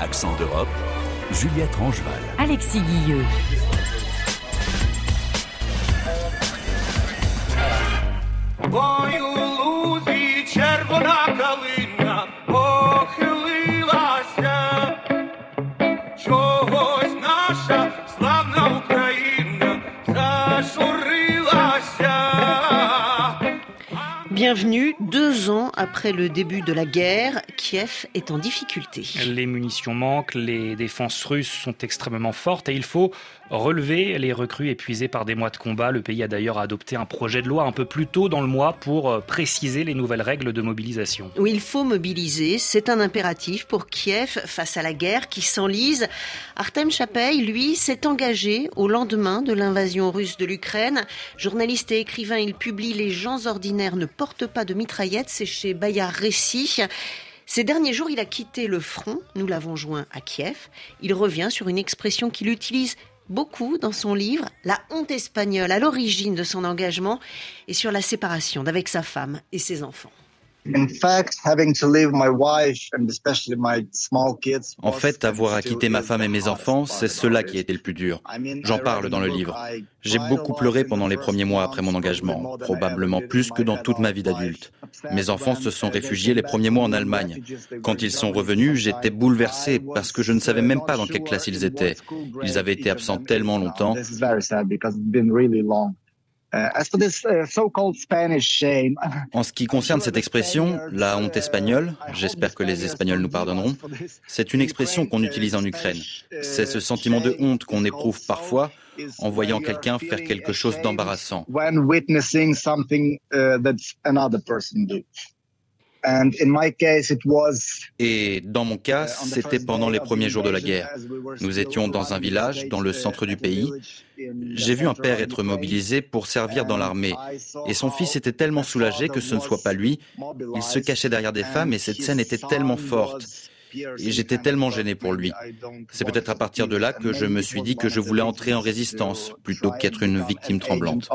Accent d'Europe, Juliette Rangeval. Alexis Guilleux. Bienvenue, deux ans après le début de la guerre, Kiev est en difficulté. Les munitions manquent, les défenses russes sont extrêmement fortes et il faut relever les recrues épuisées par des mois de combat. Le pays a d'ailleurs adopté un projet de loi un peu plus tôt dans le mois pour euh, préciser les nouvelles règles de mobilisation. Où il faut mobiliser, c'est un impératif pour Kiev face à la guerre qui s'enlise. Artem Chapey, lui, s'est engagé au lendemain de l'invasion russe de l'Ukraine. Journaliste et écrivain, il publie Les gens ordinaires ne portent pas de mitraillettes, c'est chez Bayard Récit. Ces derniers jours, il a quitté le front, nous l'avons joint à Kiev. Il revient sur une expression qu'il utilise beaucoup dans son livre, La honte espagnole à l'origine de son engagement et sur la séparation d'avec sa femme et ses enfants. En fait, avoir à quitter ma femme et mes enfants, c'est cela qui a été le plus dur. J'en parle dans le livre. J'ai beaucoup pleuré pendant les premiers mois après mon engagement, probablement plus que dans toute ma vie d'adulte. Mes enfants se sont réfugiés les premiers mois en Allemagne. Quand ils sont revenus, j'étais bouleversé parce que je ne savais même pas dans quelle classe ils étaient. Ils avaient été absents tellement longtemps. En ce qui concerne cette expression, la honte espagnole, j'espère que les Espagnols nous pardonneront, c'est une expression qu'on utilise en Ukraine. C'est ce sentiment de honte qu'on éprouve parfois en voyant quelqu'un faire quelque chose d'embarrassant. Et dans mon cas, c'était pendant les premiers jours de la guerre. Nous étions dans un village, dans le centre du pays. J'ai vu un père être mobilisé pour servir dans l'armée. Et son fils était tellement soulagé que ce ne soit pas lui. Il se cachait derrière des femmes et cette scène était tellement forte. Et j'étais tellement gêné pour lui. C'est peut-être à partir de là que je me suis dit que je voulais entrer en résistance plutôt qu'être une victime tremblante.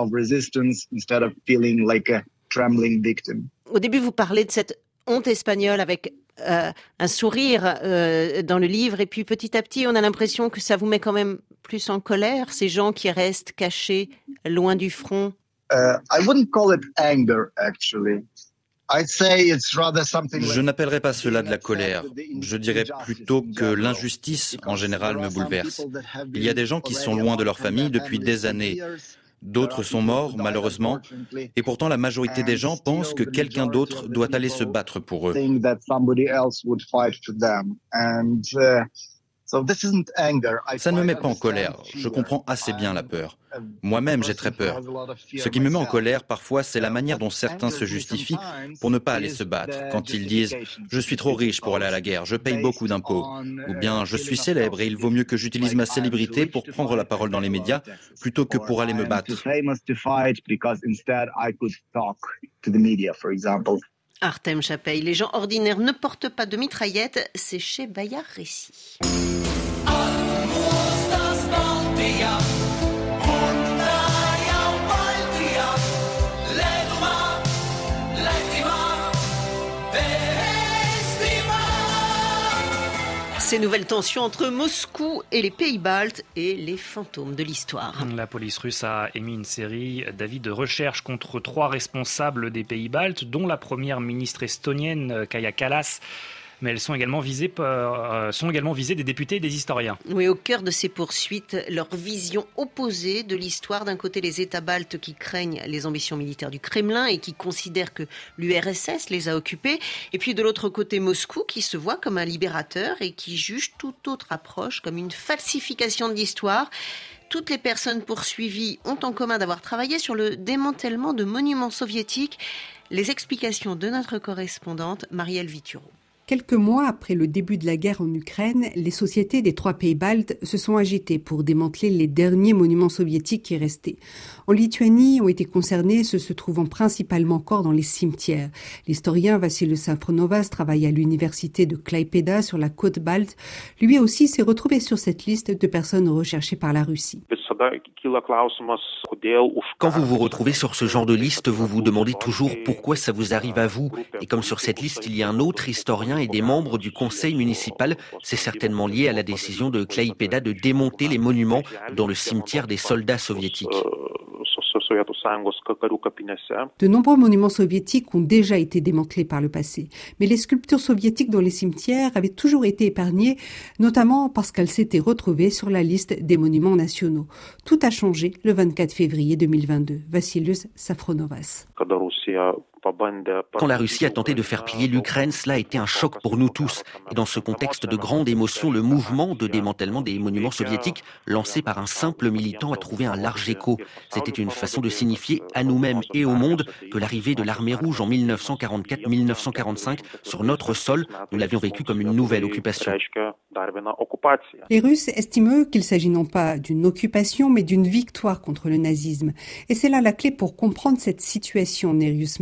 Au début, vous parlez de cette honte espagnole avec euh, un sourire euh, dans le livre, et puis petit à petit, on a l'impression que ça vous met quand même plus en colère, ces gens qui restent cachés loin du front. Uh, je n'appellerais pas cela de la colère. Je dirais plutôt que l'injustice en général me bouleverse. Il y a des gens qui sont loin de leur famille depuis des années. D'autres sont morts, malheureusement, et pourtant la majorité des gens pensent que quelqu'un d'autre doit aller se battre pour eux. Ça ne me met pas en colère. Je comprends assez bien la peur. Moi-même, j'ai très peur. Ce qui me met en colère parfois, c'est la manière dont certains se justifient pour ne pas aller se battre. Quand ils disent ⁇ Je suis trop riche pour aller à la guerre, je paye beaucoup d'impôts ⁇ ou bien ⁇ Je suis célèbre et il vaut mieux que j'utilise ma célébrité pour prendre la parole dans les médias plutôt que pour aller me battre. Artem Chapey, les gens ordinaires ne portent pas de mitraillette, c'est chez Bayard Récit. Ces nouvelles tensions entre Moscou et les pays baltes et les fantômes de l'histoire. La police russe a émis une série d'avis de recherche contre trois responsables des pays baltes, dont la première ministre estonienne Kaya Kallas mais elles sont également visées, par, euh, sont également visées des députés et des historiens. Oui, au cœur de ces poursuites, leur vision opposée de l'histoire. D'un côté, les États baltes qui craignent les ambitions militaires du Kremlin et qui considèrent que l'URSS les a occupés. Et puis de l'autre côté, Moscou qui se voit comme un libérateur et qui juge toute autre approche comme une falsification de l'histoire. Toutes les personnes poursuivies ont en commun d'avoir travaillé sur le démantèlement de monuments soviétiques. Les explications de notre correspondante Marielle Vituro. Quelques mois après le début de la guerre en Ukraine, les sociétés des trois pays baltes se sont agitées pour démanteler les derniers monuments soviétiques qui restaient. En Lituanie ont été concernés ceux se trouvant principalement encore dans les cimetières. L'historien Vassilios Safronovas travaille à l'université de Klaipeda sur la côte balte. Lui aussi s'est retrouvé sur cette liste de personnes recherchées par la Russie. Quand vous vous retrouvez sur ce genre de liste, vous vous demandez toujours pourquoi ça vous arrive à vous. Et comme sur cette liste, il y a un autre historien et des membres du conseil municipal, c'est certainement lié à la décision de Klaipeda de démonter les monuments dans le cimetière des soldats soviétiques. De nombreux monuments soviétiques ont déjà été démantelés par le passé, mais les sculptures soviétiques dans les cimetières avaient toujours été épargnées, notamment parce qu'elles s'étaient retrouvées sur la liste des monuments nationaux. Tout a changé le 24 février 2022. Vassilius Safronovas. Quand la Russie a tenté de faire plier l'Ukraine, cela a été un choc pour nous tous. Et dans ce contexte de grande émotion, le mouvement de démantèlement des monuments soviétiques, lancé par un simple militant, a trouvé un large écho. C'était une façon de signifier à nous-mêmes et au monde que l'arrivée de l'armée rouge en 1944-1945 sur notre sol, nous l'avions vécu comme une nouvelle occupation. Les Russes estiment qu'il s'agit non pas d'une occupation, mais d'une victoire contre le nazisme. Et c'est là la clé pour comprendre cette situation, Nerius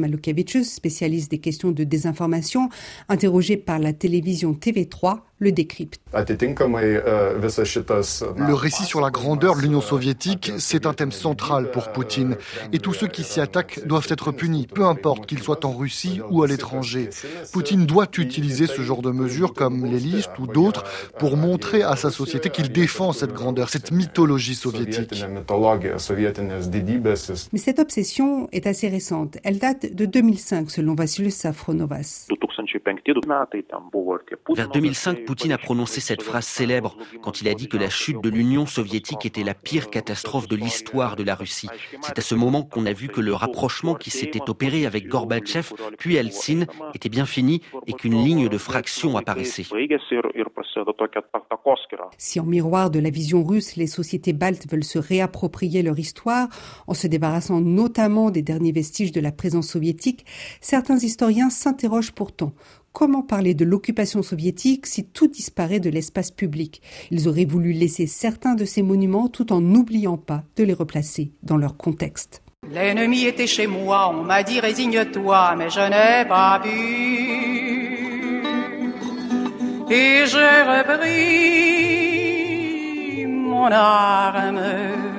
spécialiste des questions de désinformation, interrogé par la télévision TV3, le décrypte. Le récit sur la grandeur de l'Union soviétique, c'est un thème central pour Poutine. Et tous ceux qui s'y attaquent doivent être punis, peu importe qu'ils soient en Russie ou à l'étranger. Poutine doit utiliser ce genre de mesures comme les listes ou d'autres pour montrer à sa société qu'il défend cette grandeur, cette mythologie soviétique. Mais cette obsession est assez récente. Elle date de 2005 selon Vassilios Safronovas. Vers 2005, Poutine a prononcé cette phrase célèbre quand il a dit que la chute de l'Union soviétique était la pire catastrophe de l'histoire de la Russie. C'est à ce moment qu'on a vu que le rapprochement qui s'était opéré avec Gorbatchev puis Eltsine était bien fini et qu'une ligne de fraction apparaissait. Si en miroir de la vision russe, les sociétés baltes veulent se réapproprier leur histoire en se débarrassant notamment des derniers vestiges de la présence soviétique, certains historiens s'interrogent pourtant Comment parler de l'occupation soviétique si tout disparaît de l'espace public? Ils auraient voulu laisser certains de ces monuments tout en n'oubliant pas de les replacer dans leur contexte. L'ennemi était chez moi, on m'a dit résigne-toi, mais je n'ai pas pu. Et j'ai repris mon arme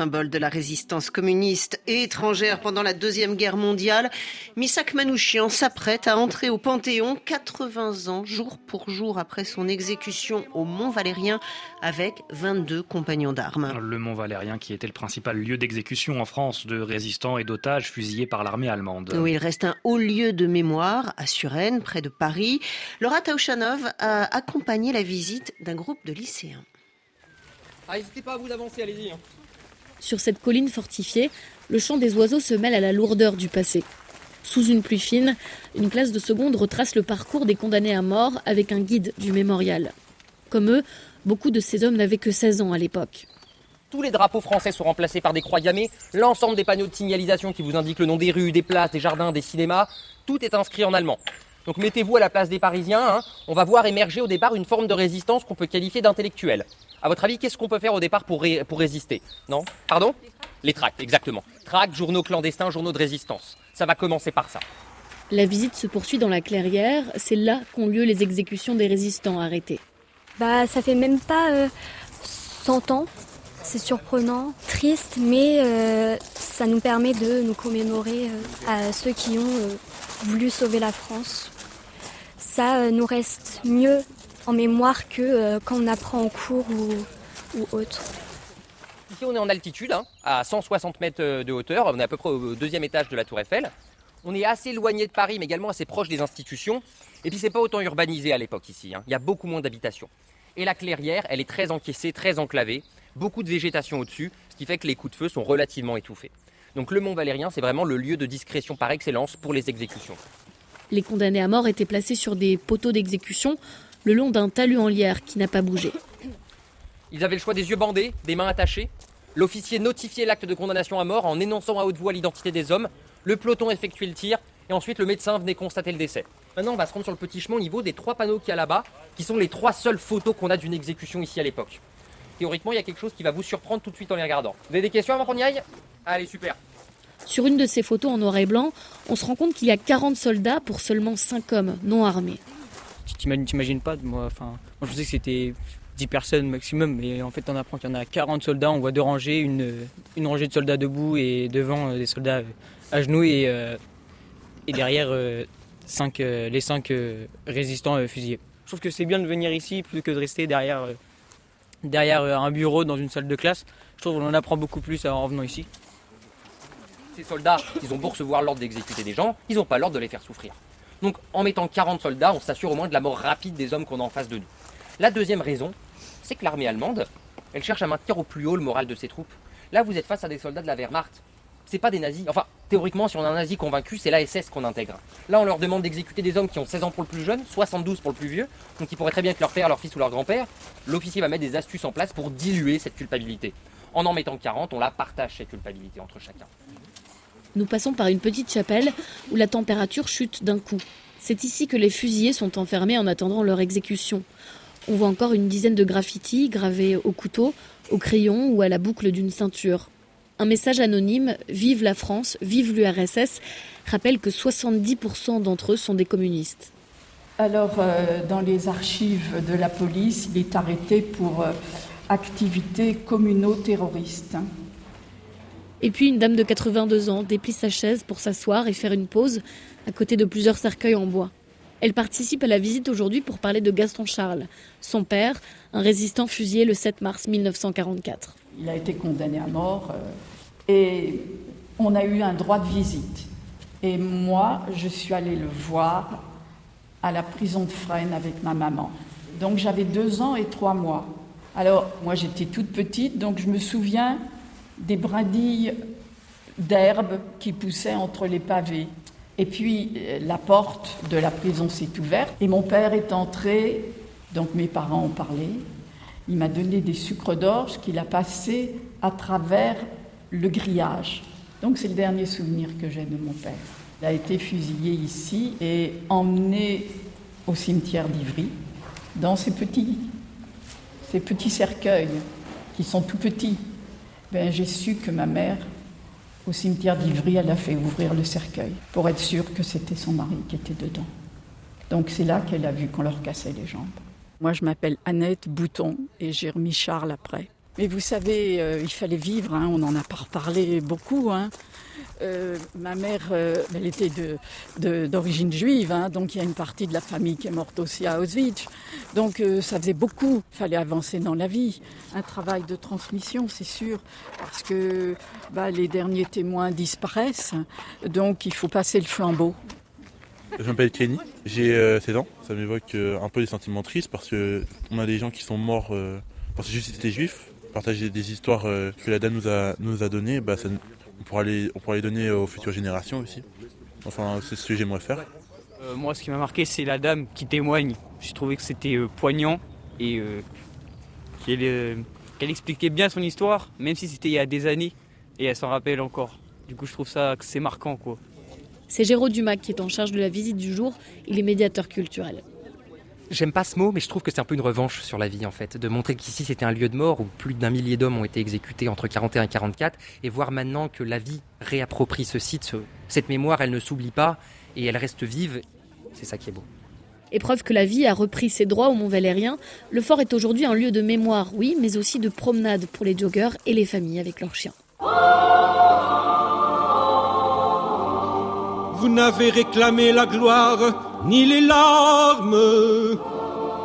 symbole de la résistance communiste et étrangère pendant la Deuxième Guerre mondiale, Misak Manouchian s'apprête à entrer au Panthéon 80 ans, jour pour jour après son exécution au Mont Valérien avec 22 compagnons d'armes. Le Mont Valérien qui était le principal lieu d'exécution en France de résistants et d'otages fusillés par l'armée allemande. Oui, il reste un haut lieu de mémoire à Suresnes, près de Paris. Laura Taouchanov a accompagné la visite d'un groupe de lycéens. Ah, n'hésitez pas à vous avancer, allez-y. Sur cette colline fortifiée, le chant des oiseaux se mêle à la lourdeur du passé. Sous une pluie fine, une classe de seconde retrace le parcours des condamnés à mort avec un guide du mémorial. Comme eux, beaucoup de ces hommes n'avaient que 16 ans à l'époque. Tous les drapeaux français sont remplacés par des croix gammées, l'ensemble des panneaux de signalisation qui vous indiquent le nom des rues, des places, des jardins, des cinémas, tout est inscrit en allemand. Donc mettez-vous à la place des Parisiens, hein. on va voir émerger au départ une forme de résistance qu'on peut qualifier d'intellectuelle. À votre avis, qu'est-ce qu'on peut faire au départ pour, pour résister? Non? Pardon? Les tracts, exactement. Tracts, journaux clandestins, journaux de résistance. Ça va commencer par ça. La visite se poursuit dans la clairière. C'est là qu'ont lieu les exécutions des résistants arrêtés. Bah, ça fait même pas 100 euh, ans. C'est surprenant, triste, mais euh, ça nous permet de nous commémorer euh, à ceux qui ont voulu sauver la France. Ça nous reste mieux en mémoire que euh, quand on apprend en cours ou, autre. Ici, on est en altitude, hein, à 160 mètres euh, de hauteur. On est à peu près au deuxième étage de la Tour Eiffel. On est assez éloigné de Paris, mais également assez proche des institutions. Et puis, c'est pas autant urbanisé à l'époque ici. Hein. Il y a beaucoup moins d'habitations. Et la clairière, elle est très encaissée, très enclavée. Beaucoup de végétation au-dessus, ce qui fait que les coups de feu sont relativement étouffés. Donc, le Mont Valérien, c'est vraiment le lieu de discrétion par excellence pour les exécutions. Les condamnés à mort étaient placés sur des poteaux d'exécution le long d'un talus en lierre qui n'a pas bougé. Ils avaient le choix des yeux bandés, des mains attachées. L'officier notifiait l'acte de condamnation à mort en énonçant à haute voix l'identité des hommes. Le peloton effectuait le tir et ensuite le médecin venait constater le décès. Maintenant, on va se rendre sur le petit chemin au niveau des trois panneaux qu'il y a là-bas, qui sont les trois seules photos qu'on a d'une exécution ici à l'époque. Théoriquement, il y a quelque chose qui va vous surprendre tout de suite en les regardant. Vous avez des questions avant qu'on y aille? Allez, super. Sur une de ces photos en noir et blanc, on se rend compte qu'il y a 40 soldats pour seulement 5 hommes non armés. Tu t'imagines pas, moi, enfin, moi je pensais que c'était 10 personnes maximum, mais en fait on apprend qu'il y en a 40 soldats, on voit deux rangées, une, une rangée de soldats debout et devant euh, des soldats euh, à genoux et, euh, et derrière cinq, les 5 résistants fusillés. Je trouve que c'est bien de venir ici plutôt que de rester derrière, derrière un bureau dans une salle de classe. Je trouve qu'on en apprend beaucoup plus en revenant ici. Ces soldats, ils ont beau recevoir l'ordre d'exécuter des gens, ils n'ont pas l'ordre de les faire souffrir. Donc en mettant 40 soldats, on s'assure au moins de la mort rapide des hommes qu'on a en face de nous. La deuxième raison, c'est que l'armée allemande, elle cherche à maintenir au plus haut le moral de ses troupes. Là, vous êtes face à des soldats de la Wehrmacht. C'est pas des nazis. Enfin, théoriquement, si on a un nazi convaincu, c'est la SS qu'on intègre. Là, on leur demande d'exécuter des hommes qui ont 16 ans pour le plus jeune, 72 pour le plus vieux, donc ils pourraient très bien être leur père, leur fils ou leur grand-père. L'officier va mettre des astuces en place pour diluer cette culpabilité. En en mettant 40, on la partage cette culpabilité entre chacun. Nous passons par une petite chapelle où la température chute d'un coup. C'est ici que les fusillés sont enfermés en attendant leur exécution. On voit encore une dizaine de graffitis gravés au couteau, au crayon ou à la boucle d'une ceinture. Un message anonyme Vive la France, vive l'URSS rappelle que 70% d'entre eux sont des communistes. Alors, euh, dans les archives de la police, il est arrêté pour euh, activité communo-terroriste. Et puis une dame de 82 ans déplie sa chaise pour s'asseoir et faire une pause à côté de plusieurs cercueils en bois. Elle participe à la visite aujourd'hui pour parler de Gaston Charles, son père, un résistant fusillé le 7 mars 1944. Il a été condamné à mort euh, et on a eu un droit de visite. Et moi, je suis allée le voir à la prison de Fresnes avec ma maman. Donc j'avais deux ans et trois mois. Alors moi j'étais toute petite, donc je me souviens des brindilles d'herbe qui poussaient entre les pavés. Et puis euh, la porte de la prison s'est ouverte et mon père est entré, donc mes parents ont parlé. Il m'a donné des sucres d'orge qu'il a passé à travers le grillage. Donc c'est le dernier souvenir que j'ai de mon père. Il a été fusillé ici et emmené au cimetière d'Ivry dans ces petits, ces petits cercueils qui sont tout petits. Ben, j'ai su que ma mère au cimetière d'Ivry, elle a fait ouvrir le cercueil pour être sûre que c'était son mari qui était dedans. Donc c'est là qu'elle a vu qu'on leur cassait les jambes. Moi, je m'appelle Annette Bouton et j'ai remis Charles après. Mais vous savez, euh, il fallait vivre, hein, on en a pas reparlé beaucoup. Hein. Euh, ma mère, euh, elle était d'origine juive, hein, donc il y a une partie de la famille qui est morte aussi à Auschwitz. Donc ça faisait beaucoup, il fallait avancer dans la vie. Un travail de transmission, c'est sûr, parce que bah, les derniers témoins disparaissent, donc il faut passer le flambeau. Je m'appelle Kenny, j'ai 16 ans, ça m'évoque un peu des sentiments tristes parce qu'on a des gens qui sont morts parce que juste c'était juif, partager des histoires euh, que la dame nous a, nous a données, bah, on, pourra les, on pourra les donner aux futures générations aussi. Enfin, c'est ce que j'aimerais faire. Euh, moi, ce qui m'a marqué, c'est la dame qui témoigne. J'ai trouvé que c'était euh, poignant et qu'elle expliquait bien son histoire, même si c'était il y a des années, et elle s'en rappelle encore. Du coup, je trouve ça que c'est marquant, quoi. C'est Géraud Dumas qui est en charge de la visite du jour. Il est médiateur culturel. J'aime pas ce mot, mais je trouve que c'est un peu une revanche sur la vie en fait, de montrer qu'ici c'était un lieu de mort où plus d'un millier d'hommes ont été exécutés entre 41 et 44, et voir maintenant que la vie réapproprie ce site, cette mémoire, elle ne s'oublie pas et elle reste vive. C'est ça qui est beau. Épreuve que la vie a repris ses droits au Mont Valérien, le fort est aujourd'hui un lieu de mémoire, oui, mais aussi de promenade pour les joggeurs et les familles avec leurs chiens. Vous n'avez réclamé la gloire ni les larmes,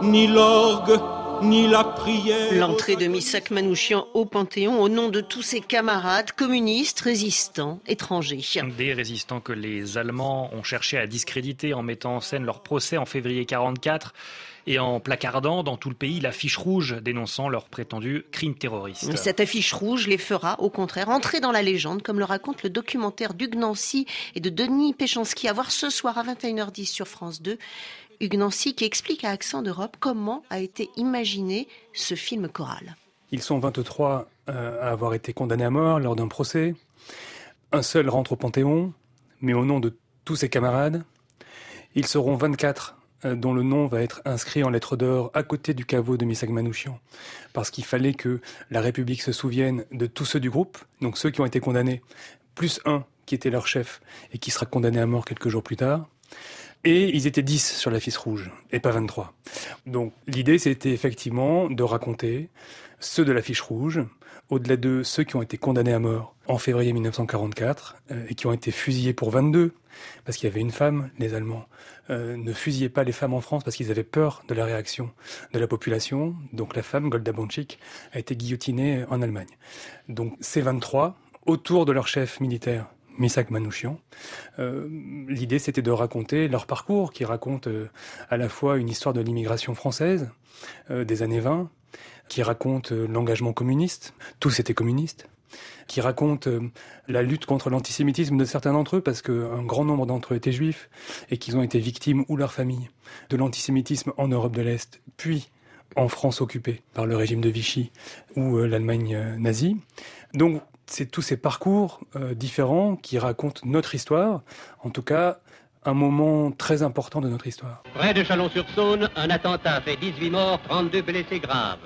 ni l'orgue, ni la prière. L'entrée de Missak Manouchian au Panthéon au nom de tous ses camarades communistes, résistants, étrangers. Des résistants que les Allemands ont cherché à discréditer en mettant en scène leur procès en février 1944 et en placardant dans tout le pays l'affiche rouge dénonçant leurs prétendus crimes terroristes. Cette affiche rouge les fera, au contraire, entrer dans la légende, comme le raconte le documentaire d'Hugues Nancy et de Denis Péchanski à voir ce soir à 21h10 sur France 2. Hugues qui explique à Accent d'Europe comment a été imaginé ce film choral. Ils sont 23 euh, à avoir été condamnés à mort lors d'un procès. Un seul rentre au Panthéon, mais au nom de tous ses camarades. Ils seront 24 euh, dont le nom va être inscrit en lettres d'or à côté du caveau de Missak Manouchian. Parce qu'il fallait que la République se souvienne de tous ceux du groupe, donc ceux qui ont été condamnés, plus un qui était leur chef et qui sera condamné à mort quelques jours plus tard. Et ils étaient 10 sur la fiche rouge, et pas 23. Donc l'idée, c'était effectivement de raconter ceux de la fiche rouge, au-delà de ceux qui ont été condamnés à mort en février 1944 euh, et qui ont été fusillés pour 22, parce qu'il y avait une femme, les Allemands euh, ne fusillaient pas les femmes en France parce qu'ils avaient peur de la réaction de la population. Donc la femme, Golda Bonchik, a été guillotinée en Allemagne. Donc ces 23, autour de leur chef militaire, Misak Manouchian. Euh, l'idée, c'était de raconter leur parcours, qui raconte à la fois une histoire de l'immigration française des années 20, qui raconte euh, l'engagement communiste, tous étaient communistes, qui raconte euh, la lutte contre l'antisémitisme de certains d'entre eux, parce qu'un grand nombre d'entre eux étaient juifs, et qu'ils ont été victimes, ou leur famille, de l'antisémitisme en Europe de l'Est, puis en France occupée par le régime de Vichy ou euh, l'Allemagne nazie. Donc c'est tous ces parcours différents qui racontent notre histoire, en tout cas un moment très important de notre histoire. Près de Chalon-sur-Saône, un attentat fait 18 morts, 32 blessés graves.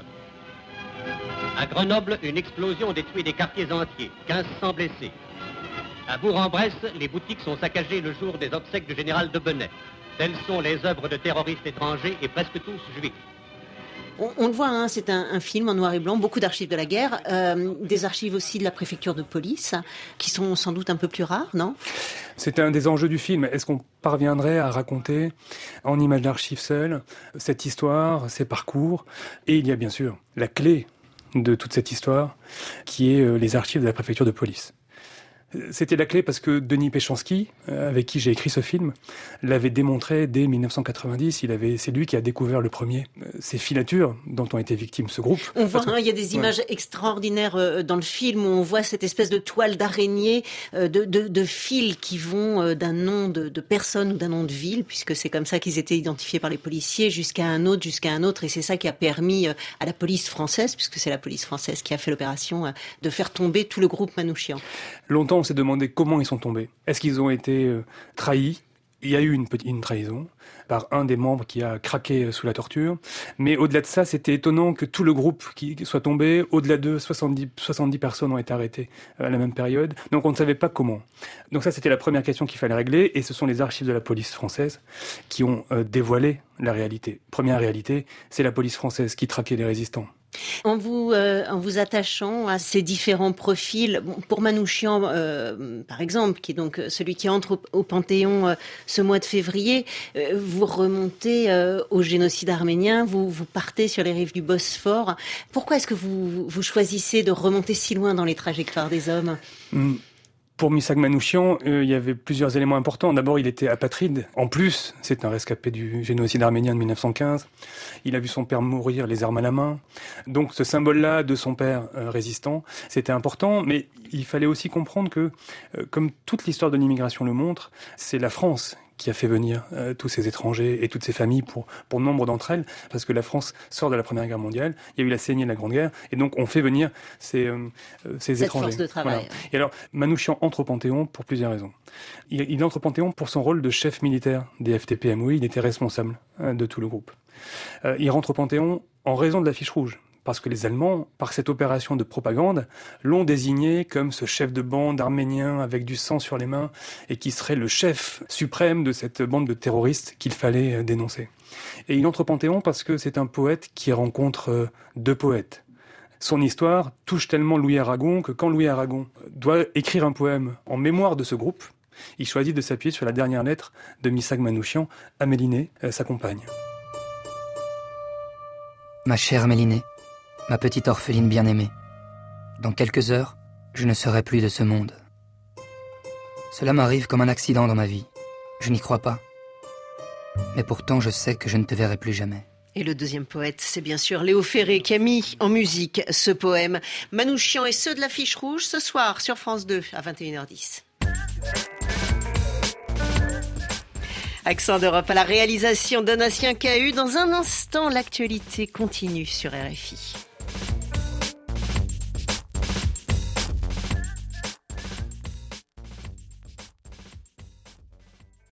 À Grenoble, une explosion détruit des quartiers entiers, 1500 blessés. À Bourg-en-Bresse, les boutiques sont saccagées le jour des obsèques du général de Benet. Telles sont les œuvres de terroristes étrangers et presque tous juifs. On, le voit, hein, c'est un, film en noir et blanc, beaucoup d'archives de la guerre, euh, des archives aussi de la préfecture de police, qui sont sans doute un peu plus rares, non? C'est un des enjeux du film. Est-ce qu'on parviendrait à raconter en images d'archives seules cette histoire, ces parcours? Et il y a bien sûr la clé de toute cette histoire, qui est euh, les archives de la préfecture de police. C'était la clé parce que Denis Péchanski, euh, avec qui j'ai écrit ce film, l'avait démontré dès 1990. Il avait, c'est lui qui a découvert le premier euh, ces filatures dont ont été victimes ce groupe. On voit, hein, il y a des images extraordinaires euh, dans le film où on voit cette espèce de toile d'araignée, de, de, de, fils qui vont d'un nom de, de, personne ou d'un nom de ville, puisque c'est comme ça qu'ils étaient identifiés par les policiers, jusqu'à un autre, jusqu'à un autre, et c'est ça qui a permis à la police française, puisque c'est la police française qui a fait l'opération, de faire tomber tout le groupe Manouchian. Longtemps on s'est demandé comment ils sont tombés. Est-ce qu'ils ont été euh, trahis? Il y a eu une, une trahison par un des membres qui a craqué euh, sous la torture. Mais au-delà de ça, c'était étonnant que tout le groupe qui soit tombé. Au-delà de 70, 70 personnes ont été arrêtées euh, à la même période. Donc on ne savait pas comment. Donc ça, c'était la première question qu'il fallait régler. Et ce sont les archives de la police française qui ont dévoilé la réalité. Première réalité, c'est la police française qui traquait les résistants. En vous, euh, en vous attachant à ces différents profils, pour Manouchian, euh, par exemple, qui est donc celui qui entre au, Panthéon euh, ce mois de février, vous remontez au génocide arménien, vous, vous partez sur les rives du Bosphore. Pourquoi est-ce que vous, vous choisissez de remonter si loin dans les trajectoires des hommes? Hmm. Pour Misak Manouchian, euh, il y avait plusieurs éléments importants. D'abord, il était apatride. En plus, c'est un rescapé du génocide arménien de 1915. Il a vu son père mourir les armes à la main. Donc, ce symbole-là de son père euh, résistant, c'était important. Mais il fallait aussi comprendre que, euh, comme toute l'histoire de l'immigration le montre, c'est la France qui a fait venir euh, tous ces étrangers et toutes ces familles pour, pour nombre d'entre elles, parce que la France sort de la Première Guerre mondiale, il y a eu la saignée de la Grande Guerre, et donc on fait venir ces, euh, ces Cette étrangers. Force de travail. Et alors, Manouchian entre au Panthéon pour plusieurs raisons. Il, il, entre au Panthéon pour son rôle de chef militaire des FTP-MOI, il était responsable hein, de tout le groupe. Euh, il rentre au Panthéon en raison de la fiche rouge parce que les Allemands, par cette opération de propagande, l'ont désigné comme ce chef de bande arménien avec du sang sur les mains et qui serait le chef suprême de cette bande de terroristes qu'il fallait euh, dénoncer. Et il entre au Panthéon parce que c'est un poète qui rencontre euh, deux poètes. Son histoire touche tellement Louis Aragon que quand Louis Aragon doit écrire un poème en mémoire de ce groupe, il choisit de s'appuyer sur la dernière lettre de Missak Manouchian à Méliné, euh, sa compagne. Ma chère Méliné, ma petite orpheline bien-aimée. Dans quelques heures, je ne serai plus de ce monde. Cela m'arrive comme un accident dans ma vie. Je n'y crois pas. Mais pourtant, je sais que je ne te verrai plus jamais. Et le deuxième poète, c'est bien sûr Léo Ferré qui a mis en musique ce poème. Manouchian et ceux de la fiche rouge ce soir sur France 2 à 21h10. Accent d'Europe à la réalisation Donatien Cahu. Dans un instant, l'actualité continue sur RFI.